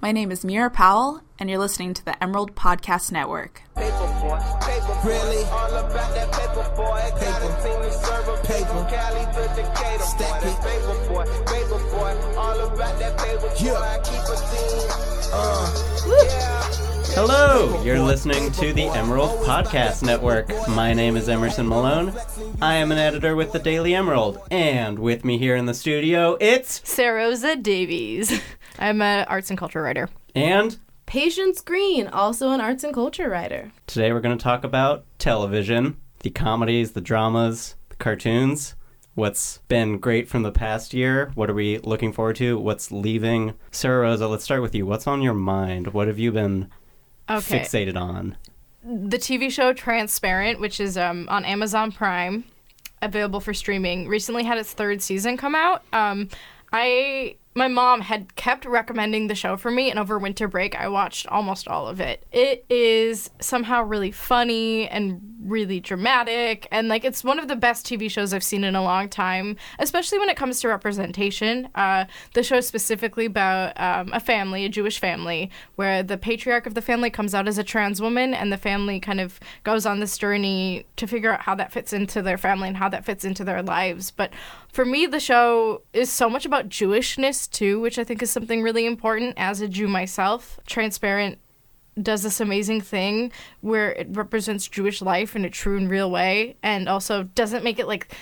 My name is Mira Powell, and you're listening to the Emerald Podcast Network. Paper boy, paper boy, Really? all about that paper boy. Paper. a serve a Paper. Cali to Decatur, Stack it. Paper boy, paper boy, all about that paper boy. I keep a team. Uh, Yeah. Hello, you're listening to the Emerald Podcast Network. My name is Emerson Malone. I am an editor with the Daily Emerald, and with me here in the studio, it's Sarah Rosa Davies. I'm an arts and culture writer. and Patience Green, also an arts and culture writer. today we're going to talk about television, the comedies, the dramas, the cartoons. What's been great from the past year? What are we looking forward to? What's leaving? Sarah Rosa, let's start with you. What's on your mind? What have you been Okay. fixated on? The TV show Transparent, which is um, on Amazon Prime, available for streaming, recently had its third season come out. Um, I my mom had kept recommending the show for me, and over winter break, I watched almost all of it. It is somehow really funny and really dramatic, and like it's one of the best TV shows I've seen in a long time, especially when it comes to representation. Uh, the show is specifically about um, a family, a Jewish family, where the patriarch of the family comes out as a trans woman, and the family kind of goes on this journey to figure out how that fits into their family and how that fits into their lives. But for me, the show is so much about Jewishness too, which I think is something really important as a Jew myself. Transparent does this amazing thing where it represents Jewish life in a true and real way and also doesn't make it like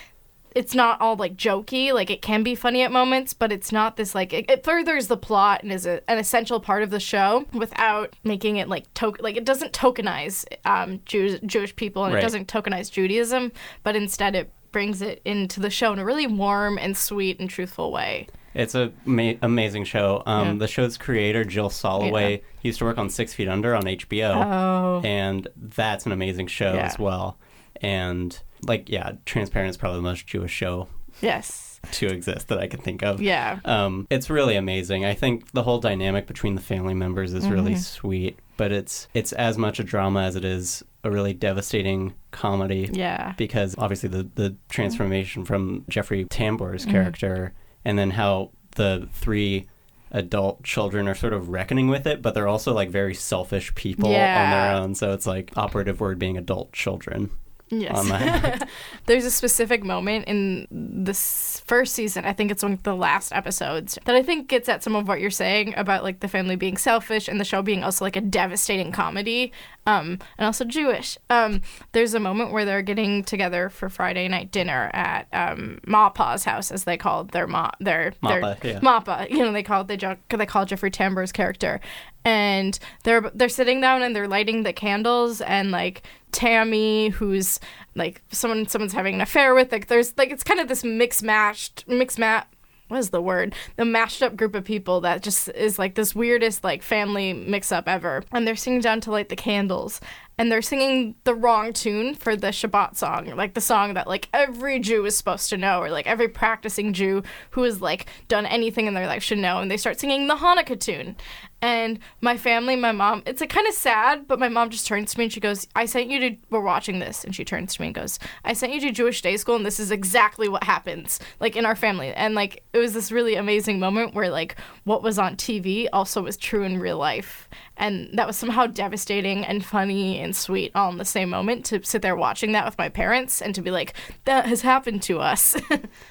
it's not all like jokey like it can be funny at moments but it's not this like it, it furthers the plot and is a, an essential part of the show without making it like to- like it doesn't tokenize um Jews, Jewish people and Right. it doesn't tokenize Judaism but instead it brings it into the show in a really warm and sweet and truthful way It's a ma- amazing show. Um, Yeah. The show's creator, Jill Soloway, Yeah. used to work on Six Feet Under on HBO, oh and that's an amazing show Yeah. as well. And like, yeah, Transparent is probably the most Jewish show yes to exist that I can think of. yeah Um, it's really amazing. I think the whole dynamic between the family members is really Mm-hmm. sweet, but it's it's as much a drama as it is a really devastating comedy yeah because obviously the the transformation from Jeffrey Tambor's Mm-hmm. character and then how the three adult children are sort of reckoning with it, but they're also like very selfish people on their own. So it's like operative word being adult children. Yes. on that. There's a specific moment in this first season, I think it's one of the last episodes, that I think gets at some of what you're saying about like the family being selfish and the show being also like a devastating comedy, um, and also Jewish. Um, there's a moment where they're getting together for Friday night dinner at um, Moppa's house, as they called their ma their Moppa, their yeah. Moppa. You know, they call it they, jo- they call Jeffrey Tambor's character, and they're they're sitting down and they're lighting the candles, and like Tammy, who's like someone someone's having an affair with, like there's like it's kind of this mixed matched mixed mat. What is the word? The mashed up group of people that just is like this weirdest like family mix up ever. And they're singing down to light the candles. And they're singing the wrong tune for the Shabbat song, like the song that like every Jew is supposed to know, or like every practicing Jew who has like done anything in their life should know. And they start singing the Hanukkah tune. And my family, my mom, it's like kind of sad, but my mom just turns to me and she goes, I sent you to, we're watching this. And she turns to me and goes, I sent you to Jewish day school and this is exactly what happens, like in our family. And like, it was this really amazing moment where like what was on TV also was true in real life. And that was somehow devastating and funny and sweet all in the same moment to sit there watching that with my parents and to be like, that has happened to us.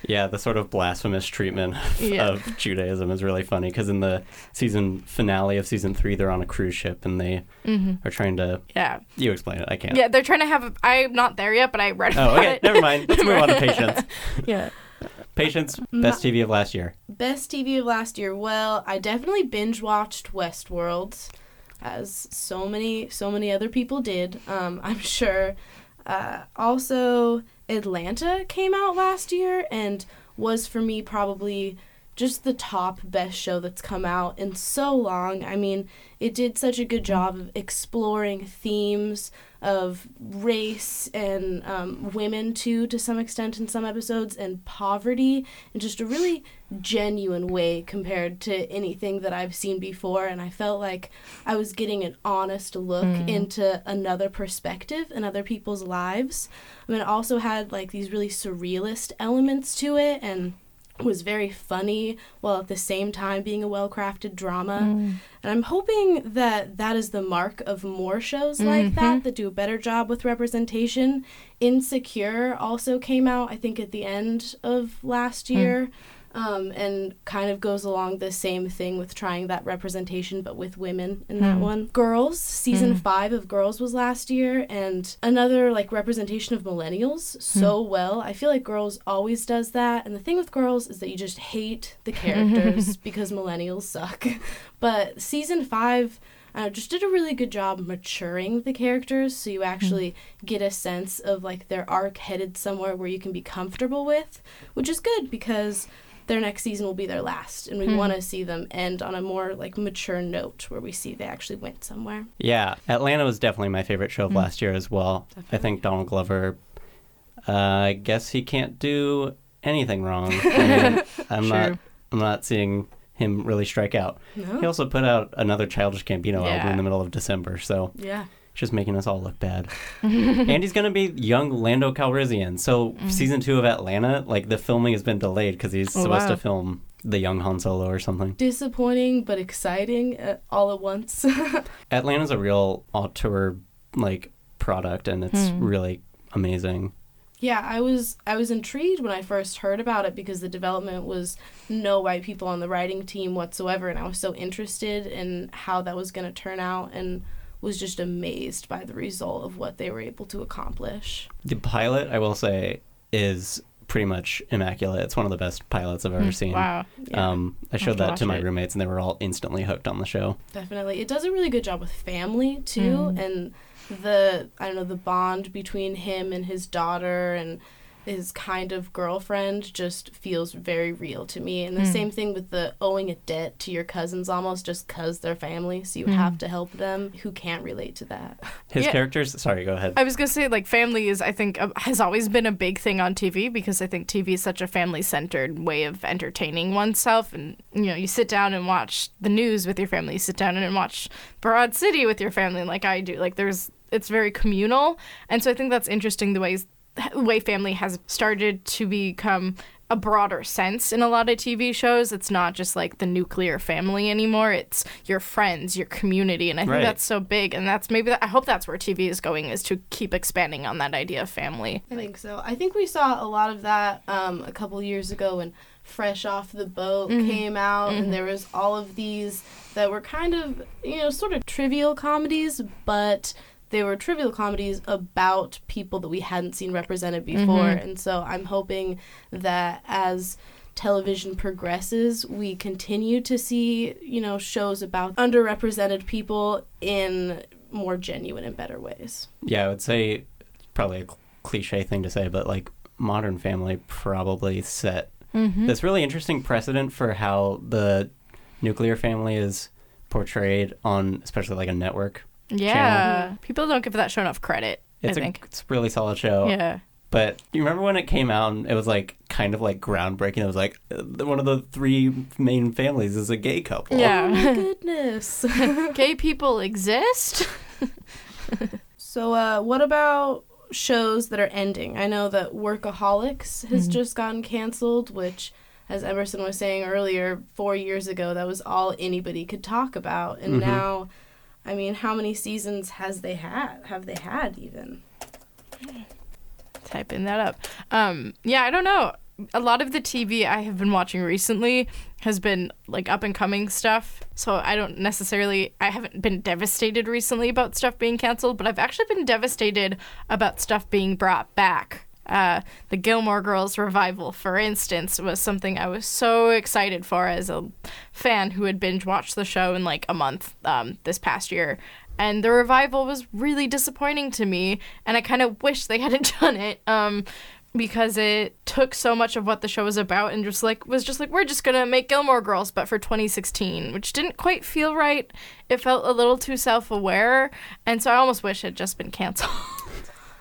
Yeah, the sort of blasphemous treatment of, Yeah. of Judaism is really funny because in the season finale of season three, they're on a cruise ship and they are trying to. yeah. You explain it. I can't. Yeah, they're trying to have, a, I'm not there yet, but I read it. Oh, about okay. it. Never mind. Let's move on to Patience. Yeah. Patience, best TV of last year. Best TV of last year. Well, I definitely binge watched Westworld, as so many so many other people did. Um, I'm sure. Uh, also, Atlanta came out last year and was for me probably just the top best show that's come out in so long. I mean, it did such a good job of exploring themes of race and um, women too, to some extent in some episodes, and poverty in just a really genuine way compared to anything that I've seen before. And I felt like I was getting an honest look into another perspective and other people's lives. I mean, it also had like these really surrealist elements to it and was very funny while at the same time being a well-crafted drama. Mm. And I'm hoping that that is the mark of more shows like that mm-hmm. that do a better job with representation. Insecure also came out, I think, at the end of last mm. year. Um, and kind of goes along the same thing with trying that representation, but with women in that one. Girls, season five of Girls was last year, and another like representation of millennials so well. I feel like Girls always does that, and the thing with Girls is that you just hate the characters because millennials suck. But season five uh, just did a really good job maturing the characters so you actually get a sense of like their arc headed somewhere where you can be comfortable with, which is good because their next season will be their last and we want to see them end on a more like mature note where we see they actually went somewhere. Yeah, Atlanta was definitely my favorite show of last year as well. I think Donald Glover. Uh, I guess he can't do anything wrong. I mean, I'm not. I'm not seeing him really strike out. No? He also put out another Childish Gambino album in the middle of December, so Yeah. Just making us all look bad. and he's gonna be young Lando Calrissian. So season two of Atlanta, like the filming has been delayed because he's Oh, supposed wow. to film the young Han Solo or something. Disappointing but exciting uh, all at once. Atlanta's a real auteur like product, and it's Hmm. really amazing. Yeah, I was I was intrigued when I first heard about it because the development was no white people on the writing team whatsoever and I was so interested in how that was going to turn out and was just amazed by the result of what they were able to accomplish. The pilot, I will say, is pretty much immaculate. It's one of the best pilots I've ever seen. Hmm. Wow. Yeah, Um, I showed to that watch to my it. roommates, and they were all instantly hooked on the show. definitely. It does a really good job with family too and the I don't know the bond between him and his daughter and his kind of girlfriend just feels very real to me. And the same thing with the owing a debt to your cousins almost just cuz they're family, so you have to help them who can't relate to that. His Yeah. characters. Sorry, go ahead. I was gonna say like family is I think uh, has always been a big thing on TV because I think TV is such a family centered way of entertaining oneself and you know you sit down and watch the news with your family you sit down and watch Broad City with your family like I do like there's it's very communal and so I think that's interesting the ways the way family has started to become a broader sense in a lot of TV shows. It's not just like the nuclear family anymore. It's your friends, your community, and I think Right. that's so big. And that's maybe I hope that's where TV is going is to keep expanding on that idea of family. I think so. I think we saw a lot of that um, a couple years ago when Fresh Off the Boat came out, and there was all of these that were kind of, you know, sort of trivial comedies, but they were trivial comedies about people that we hadn't seen represented before. And so I'm hoping that as television progresses, we continue to see, you know, shows about underrepresented people in more genuine and better ways. Yeah, I would say probably a cl- cliche thing to say, but like Modern Family probably set Mm-hmm. this really interesting precedent for how the nuclear family is portrayed on, especially like a network. Yeah, people don't give that show enough credit. It's I a think. it's a really solid show. Yeah. But you remember when it came out and it was like kind of like groundbreaking? It was like uh, one of the three main families is a gay couple. Oh Yeah. my goodness. Gay people exist. so, uh, what about shows that are ending? I know that Workaholics has just gotten canceled, which, as Emerson was saying earlier, four years ago, that was all anybody could talk about. And Mhm. now, I mean, how many seasons has they had? Have they had even? typing that up. Um, yeah, I don't know. A lot of the TV I have been watching recently has been like up and coming stuff. So I don't necessarily I haven't been devastated recently about stuff being canceled, but I've actually been devastated about stuff being brought back. Uh, the Gilmore Girls revival, for instance, was something I was so excited for as a fan who had binge watched the show in like a month um, this past year. And the revival was really disappointing to me, and I kind of wish they hadn't done it. Um, because it took so much of what the show was about and just like was just like we're just gonna make Gilmore Girls but for 2016, which didn't quite feel right. It felt a little too self-aware, and so I almost wish it had just been canceled.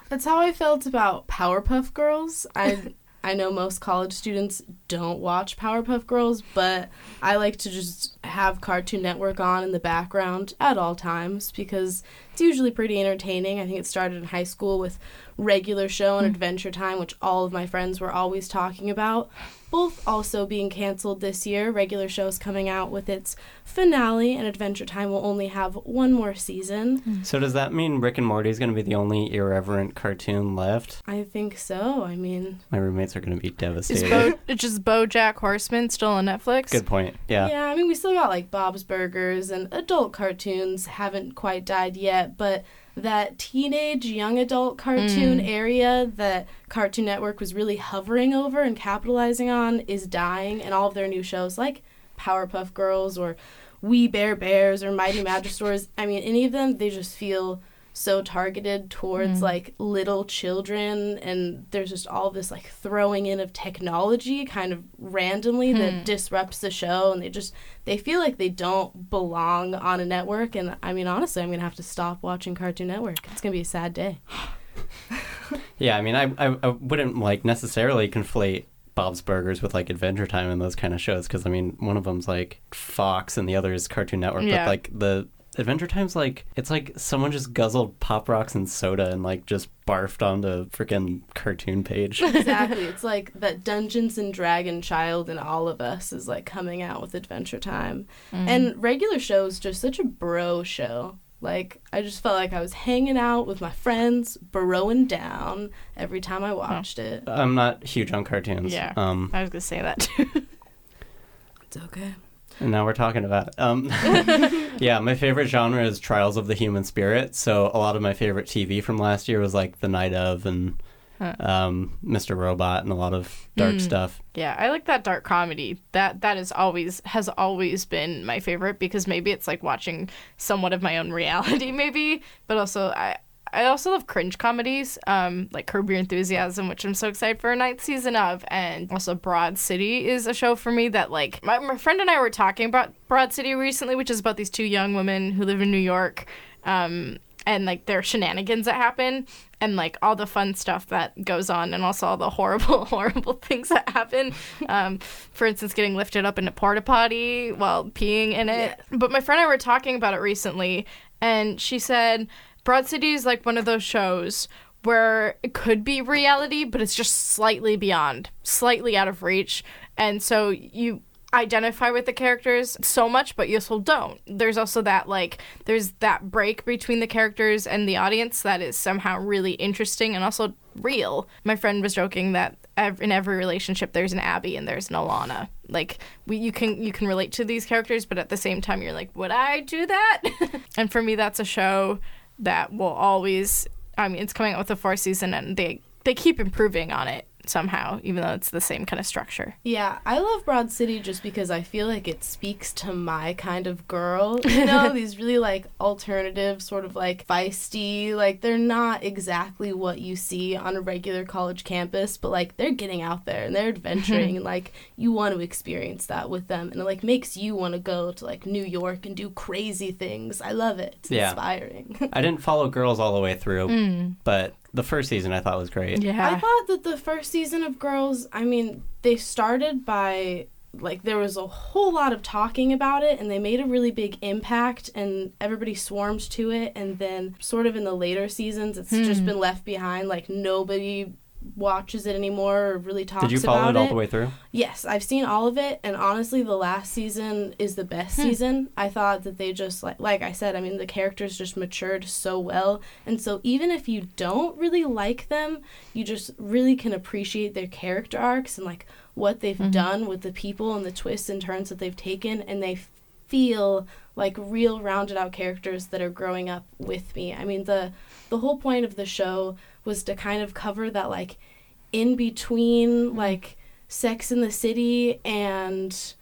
That's how I felt about Powerpuff Girls. I I know most college students don't watch Powerpuff Girls, but I like to just have Cartoon Network on in the background at all times because it's usually pretty entertaining. I think it started in high school with regular show and hmm. Adventure Time, which all of my friends were always talking about. Both also being canceled this year. Regular show's coming out with its finale, and Adventure Time will only have one more season. Hmm. So does that mean Rick and Morty is going to be the only irreverent cartoon left? I think so. I mean, My roommates are going to be devastated. Is devastated. Bo it's just BoJack Horseman still on Netflix? Good point. Yeah. Yeah, I mean, we still got like Bob's Burgers and adult cartoons haven't quite died yet, but that teenage young adult cartoon mm. area that Cartoon Network was really hovering over and capitalizing on is dying, and all of their new shows like Powerpuff Girls or We Bare Bears or Mighty Magiswords, I mean, any of them, they just feel so targeted towards mm. like little children and there's just all this like throwing in of technology kind of randomly that hmm. disrupts the show and they just they feel like they don't belong on a network and i mean honestly i'm gonna have to stop watching cartoon network it's gonna be a sad day Yeah, I mean, I, I, I wouldn't like necessarily conflate Bob's Burgers with like Adventure Time and those kind of shows because I mean, one of them's like Fox and the other is Cartoon Network. Yeah. But like the Adventure Time's like it's like someone just guzzled pop rocks and soda and like just barfed onto freaking cartoon page. exactly it's like that dungeons and dragon child in all of us is like coming out with adventure time and regular shows just such a bro show like i just felt like i was hanging out with my friends burrowing down every time i watched it I'm not huge on cartoons. Yeah. Um, I was gonna say that too. it's okay and now we're talking about um, yeah, my favorite genre is Trials of the Human Spirit. So a lot of my favorite TV from last year was like The Night of and um, Mr. Robot and a lot of dark stuff. Yeah, I like that dark comedy. That that is always has always been my favorite because maybe it's like watching somewhat of my own reality, maybe, but also I. I also love cringe comedies, um, like Curb Your Enthusiasm, which I'm so excited for a ninth season of, and also Broad City is a show for me that like my, my friend and I were talking about Broad City recently, which is about these two young women who live in New York, um, and like their shenanigans that happen, and like all the fun stuff that goes on, and also all the horrible, horrible things that happen. Um, for instance, getting lifted up in a porta potty while peeing in it. But my friend and I were talking about it recently, and she said Broad City is like one of those shows where it could be reality, but it's just slightly beyond, slightly out of reach. And so you identify with the characters so much, but you also don't. There's also that, like, there's that break between the characters and the audience that is somehow really interesting and also real. My friend was joking that in every relationship there's an Abbi and there's an Ilana. Like we, you can you can relate to these characters, but at the same time you're like, would I do that? and for me, that's a show that will always. I mean, it's coming out with the fourth season, and they they keep improving on it somehow, even though it's the same kind of structure. Yeah, I love Broad City just because I feel like it speaks to my kind of girl. You know, these really like alternative, sort of like feisty, like they're not exactly what you see on a regular college campus, but like they're getting out there and they're adventuring and like you want to experience that with them and it like makes you want to go to like New York and do crazy things. I love it. It's Yeah. inspiring. I didn't follow Girls all the way through, mm. but the first season I thought was great. Yeah. I thought that the first season of Girls, I mean, they started by like there was a whole lot of talking about it and they made a really big impact and everybody swarmed to it and then sort of in the later seasons it's just hmm. been left behind like nobody watches it anymore or really talks about it. Did you follow it all the way through? Yes, I've seen all of it, and honestly, the last season is the best hmm. season. I thought that they just like, like I said, I mean, the characters just matured so well, and so even if you don't really like them, you just really can appreciate their character arcs and like what they've mm-hmm. done with the people and the twists and turns that they've taken, and they feel like real rounded out characters that are growing up with me. I mean, the the whole point of the show was to kind of cover that like in between mm-hmm. like Sex in the City and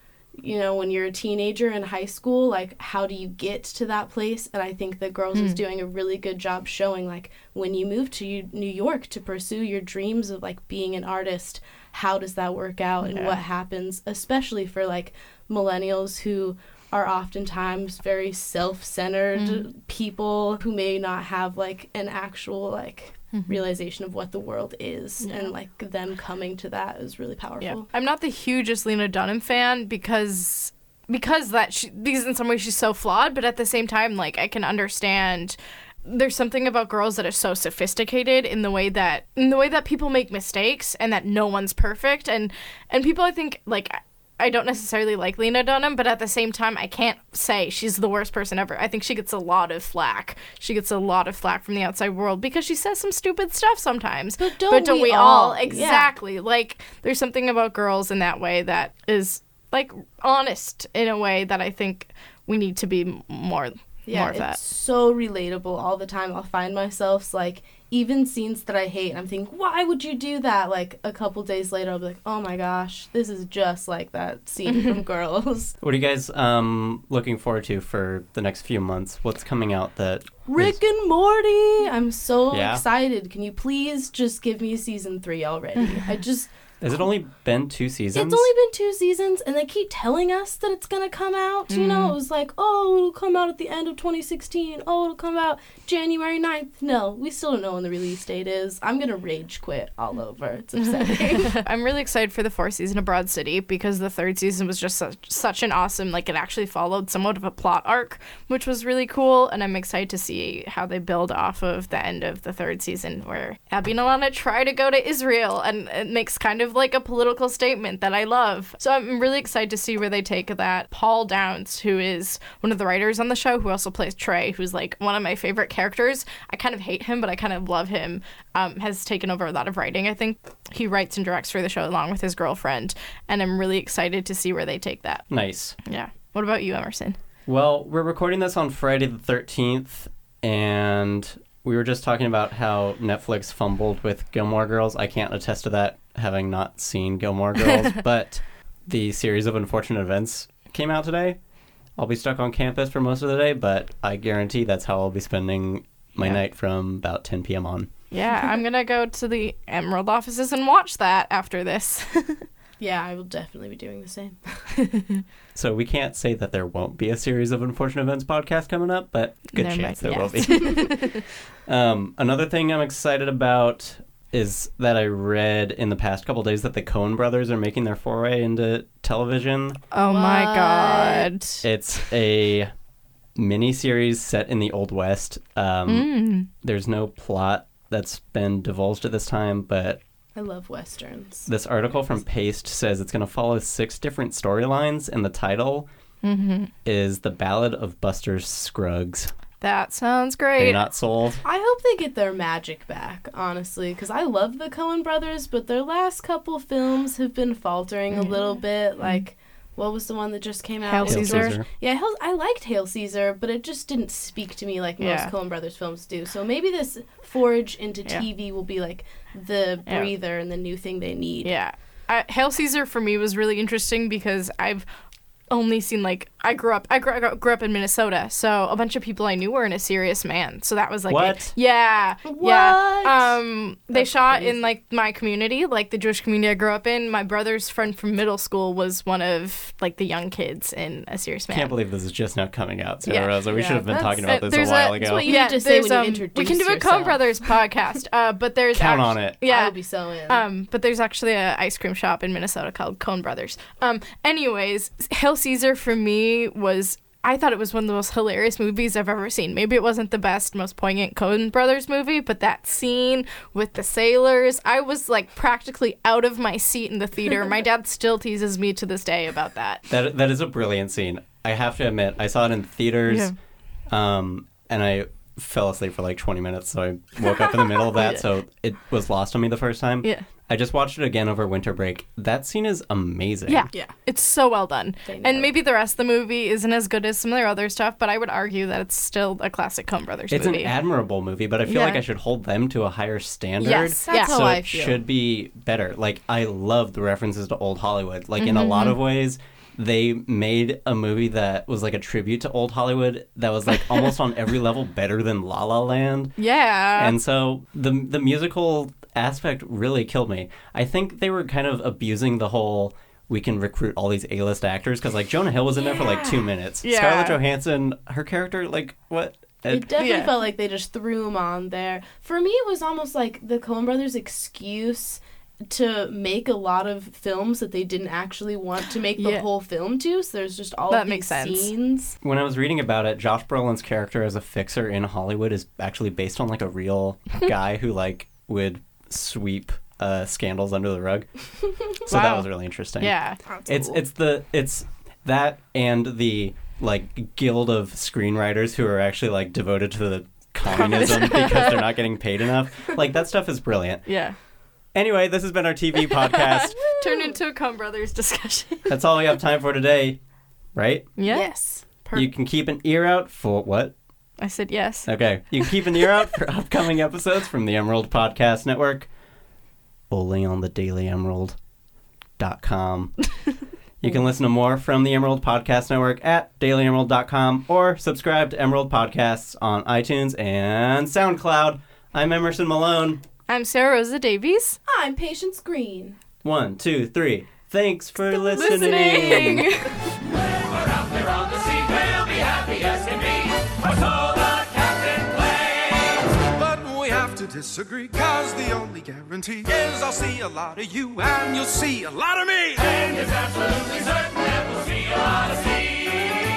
you know when you're a teenager in high school like how do you get to that place? And i think that girls is hmm. doing a really good job showing like when you move to new york to pursue your dreams of like being an artist how does that work out and what happens? Especially for like millennials who are oftentimes very self-centered hmm. people who may not have like an actual like Mm-hmm. realization of what the world is and like them coming to that is really powerful. Yeah. I'm not the hugest Lena Dunham fan because because that she because in some ways she's so flawed, but at the same time like I can understand there's something about girls that are so sophisticated in the way that in the way that people make mistakes and that no one's perfect. And and people I think like I don't necessarily like Lena Dunham, but at the same time, I can't say she's the worst person ever. I think she gets a lot of flack. She gets a lot of flack from the outside world because she says some stupid stuff sometimes. But don't we we all? all? Yeah. Exactly. Like, there's something about girls in that way that is, like, honest in a way that I think we need to be more, Yeah, more of it's that. so relatable all the time. I'll find myself like even scenes that I hate, and I'm thinking, why would you do that? Like a couple days later, I'll be like, oh my gosh, this is just like that scene from Girls. What are you guys um, looking forward to for the next few months? What's coming out that Rick and Morty. I'm so Yeah. excited. Can you please just give me season three already? I just has it only been two seasons? It's only been two seasons, and they keep telling us that it's gonna come out. You know, mm. it was like, oh, it'll come out at the end of 2016. Oh, it'll come out January 9th. No, we still don't know when the release date is. I'm gonna rage quit all over. It's upsetting. I'm really excited for the fourth season of Broad City because the third season was just such, such an awesome, like, it actually followed somewhat of a plot arc, which was really cool. And I'm excited to see how they build off of the end of the third season, where Abbi and Ilana try to go to Israel and it makes kind of like a political statement that I love. So I'm really excited to see where they take that. Paul Downs, who is one of the writers on the show, who also plays Trey, who's like one of my favorite characters. I kind of hate him, but I kind of love him. Um, has taken over a lot of writing. I think he writes and directs for the show along with his girlfriend, and I'm really excited to see where they take that. nice. Yeah. What about you, Emerson? Well, we're recording this on Friday the 13th, and we were just talking about how Netflix fumbled with Gilmore Girls. I can't attest to that, having not seen Gilmore Girls, but the series of unfortunate events came out today. I'll be stuck on campus for most of the day, but I guarantee that's how I'll be spending my Yeah. night from about 10 p.m. on. Yeah, I'm gonna go to the Emerald offices and watch that after this. yeah, I will definitely be doing the same. So we can't say that there won't be a series of unfortunate events podcast coming up, but good There chance might- there will be. um, another thing I'm excited about is that I read in the past couple days that the Coen brothers are making their foray into television. oh my god. It's a mini series set in the Old West. Um, Mm. There's no plot that's been divulged at this time, but I love westerns. this article from Paste says it's going to follow six different storylines, and the title Mm-hmm. is The Ballad of Buster Scruggs. That sounds great. you not sold? I hope they get their magic back, honestly, because I love the Coen brothers, but their last couple films have been faltering a little bit. Like, what was the one that just came out? Hail was- Caesar. Yeah, Hail, I liked Hail Caesar, but it just didn't speak to me like most Yeah. Coen brothers films do. So maybe this forage into Yeah. TV will be like the Yeah. breather and the new thing they need. Yeah. I, Hail Caesar for me was really interesting because I've only seen like I grew up I grew, I grew up in Minnesota, so a bunch of people I knew were in a serious man. So that was like What? yeah, What? yeah. Um, they That's shot crazy. in like my community, like the Jewish community I grew up in. My brother's friend from middle school was one of like the young kids in a serious man. I can't believe this is just now coming out, Sarah Yeah. Rosa. We Yeah, should have been that's- talking about this a while a- ago. that's what you need to say when you um, introduce We can do a yourself. Coen Brothers podcast, uh, but there's Count act- on it. Yeah, I Yeah, will be so in. um, but there's actually a ice cream shop in Minnesota called Cone Brothers. Um, anyways, Hail Caesar for me was I thought it was one of the most hilarious movies I've ever seen. Maybe it wasn't the best, most poignant Coen Brothers movie, but that scene with the sailors, I was like practically out of my seat in the theater. my dad still teases me to this day about that. That that is a brilliant scene. I have to admit, I saw it in theaters, um, and I fell asleep for like 20 minutes, so I woke up in the middle of that. Yeah. So it was lost on me the first time. Yeah. I just watched it again over winter break. That scene is amazing. Yeah. Yeah. It's so well done. And maybe the rest of the movie isn't as good as some of their other stuff, but I would argue that it's still a classic Coen Brothers It's movie. an admirable movie, but I feel Yeah. like I should hold them to a higher standard. Yes, That's yeah. how so I it feel. should be better. Like I love the references to old Hollywood. Like in a lot Mm-hmm. of ways, they made a movie that was like a tribute to old Hollywood that was like almost on every level better than La La Land. Yeah. and so the the musical aspect really killed me. I think they were kind of abusing the whole we can recruit all these A-list actors because like Jonah Hill was in there for like two minutes. Yeah. Scarlett Johansson, her character, like what? It definitely Yeah. felt like they just threw him on there. For me, it was almost like the Coen Brothers' excuse to make a lot of films that they didn't actually want to make the Yeah. whole film to. So there's just all That of makes sense. scenes. When I was reading about it, Josh Brolin's character as a fixer in Hollywood is actually based on like a real guy who like would sweep uh, scandals under the rug. So that was really interesting. Yeah. That's It's cool. it's the it's that and the like guild of screenwriters who are actually like devoted to the communism because they're not getting paid enough. Like that stuff is brilliant. Yeah. Anyway, this has been our TV podcast. Turned into a Coen Brothers discussion. That's all we have time for today, right? yeah. yes. Per- You can keep an ear out for what? I said yes. Okay. You can keep an ear out for upcoming episodes from the Emerald Podcast Network. Only on the dailyemerald.com. you can listen to more from the Emerald Podcast Network at dailyemerald.com or subscribe to Emerald Podcasts on iTunes and SoundCloud. I'm Emerson Malone. I'm Sarah Rosa Davies. I'm Patience Green. One, two, three. Thanks for listening. Listening. We're out there on the sea, we'll be happy as can be. For so the captain claims. But we have to disagree, cause the only guarantee is I'll see a lot of you and you'll see a lot of me. And it's absolutely certain that we'll see a lot of sea.